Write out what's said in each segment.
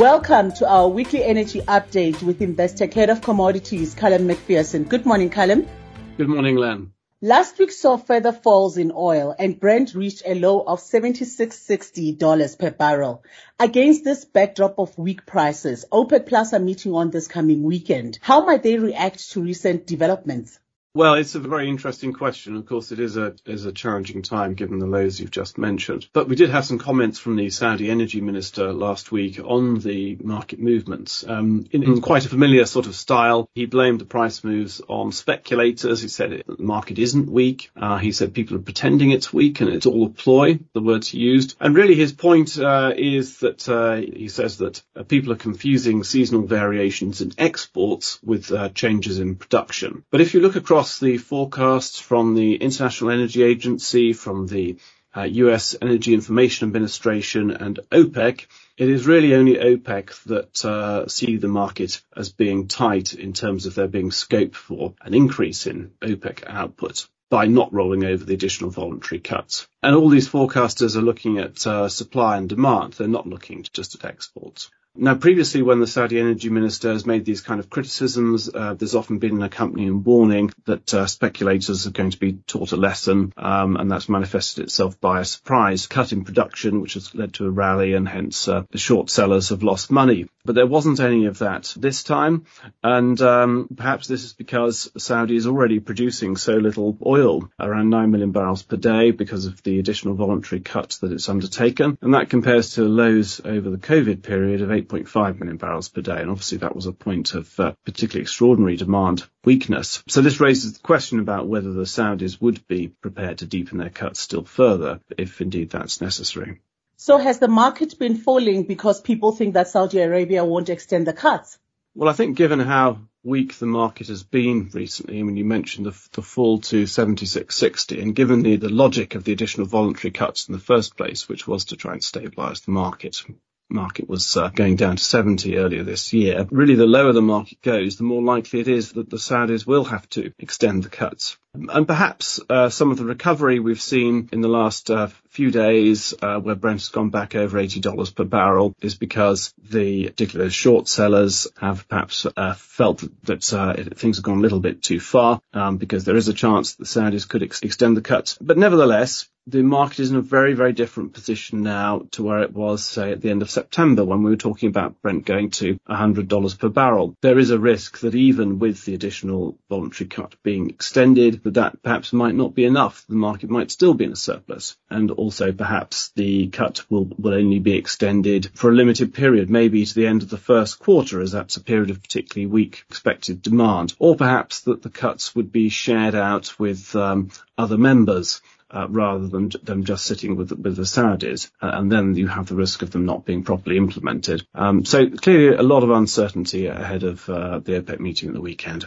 Welcome to our weekly energy update with Investec Head of Commodities, Callum Macpherson. Good morning, Callum. Good morning, Len. Last week saw further falls in oil and Brent reached a low of $76.60 per barrel. Against this backdrop of weak prices, OPEC Plus are meeting on this coming weekend. How might they react to recent developments? Well, it's a very interesting question. Of course, it is a is a challenging time given the lows you've just mentioned. But we did have some comments from the Saudi energy minister last week on the market movements. Um, in, in, quite a familiar sort of style, he blamed the price moves on speculators. He said it, the market isn't weak. Uh, he said people are pretending it's weak and it's all a ploy, the words he used. And really his point uh, is that uh, he says that uh, people are confusing seasonal variations in exports with uh, changes in production. But if you look across across the forecasts from the International Energy Agency, from the uh, US Energy Information Administration and OPEC, it is really only OPEC that uh, see the market as being tight in terms of there being scope for an increase in OPEC output by not rolling over the additional voluntary cuts. And all these forecasters are looking at uh, supply and demand. They're not looking just at exports. Now, previously, when the Saudi energy minister has made these kind of criticisms, uh, there's often been an accompanying warning that uh, speculators are going to be taught a lesson, um, and that's manifested itself by a surprise cut in production, which has led to a rally, and hence uh, the short sellers have lost money. But there wasn't any of that this time, and um, perhaps this is because Saudi is already producing so little oil, around 9 million barrels per day, because of the additional voluntary cut that it's undertaken, and that compares to lows over the COVID period of 8.5 million barrels per day. And obviously that was a point of uh, particularly extraordinary demand weakness. So this raises the question about whether the Saudis would be prepared to deepen their cuts still further if indeed that's necessary. So has the market been falling because people think that Saudi Arabia won't extend the cuts? Well, I think given how weak the market has been recently, I mean, you mentioned the, the fall to 76.60, and given the, the logic of the additional voluntary cuts in the first place, which was to try and stabilise the market, market was uh, going down to 70 earlier this year. Really, the lower the market goes, the more likely it is that the Saudis will have to extend the cuts. And perhaps uh, some of the recovery we've seen in the last uh, few days, uh, where Brent has gone back over $80 per barrel, is because the particular short sellers have perhaps uh, felt that uh, things have gone a little bit too far, um, because there is a chance that the Saudis could ex- extend the cuts. But nevertheless, the market is in a very, very different position now to where it was, say, at the end of September when we were talking about Brent going to $100 per barrel. There is a risk that even with the additional voluntary cut being extended, that that perhaps might not be enough. The market might still be in a surplus. And also perhaps the cut will, will only be extended for a limited period, maybe to the end of the first quarter, as that's a period of particularly weak expected demand. Or perhaps that the cuts would be shared out with um, other members. Uh, rather than them just sitting with with the Saudis, uh, and then you have the risk of them not being properly implemented. Um, so clearly, a lot of uncertainty ahead of uh, the OPEC meeting at the weekend.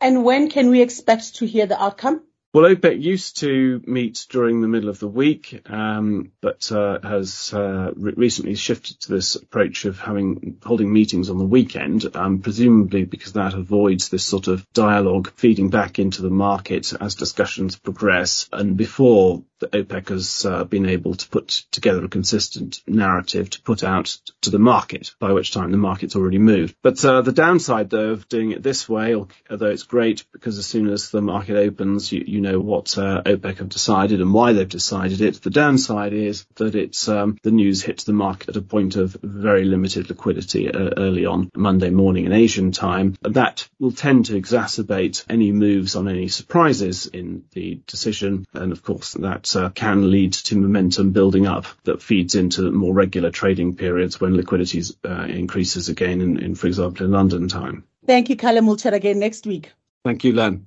And when can we expect to hear the outcome? Well, OPEC used to meet during the middle of the week, um, but uh, has uh, re- recently shifted to this approach of having holding meetings on the weekend, um, presumably because that avoids this sort of dialogue feeding back into the market as discussions progress. And before the OPEC has uh, been able to put together a consistent narrative to put out to the market, by which time the market's already moved. But uh, the downside, though, of doing it this way, although it's great because as soon as the market opens, you, you you know what uh, OPEC have decided and why they've decided it. The downside is that it's um, the news hits the market at a point of very limited liquidity uh, early on Monday morning in Asian time. That will tend to exacerbate any moves on any surprises in the decision, and of course that uh, can lead to momentum building up that feeds into more regular trading periods when liquidity uh, increases again in, in, for example, in London time. Thank you, Callum. We'll chat again next week. Thank you, Len.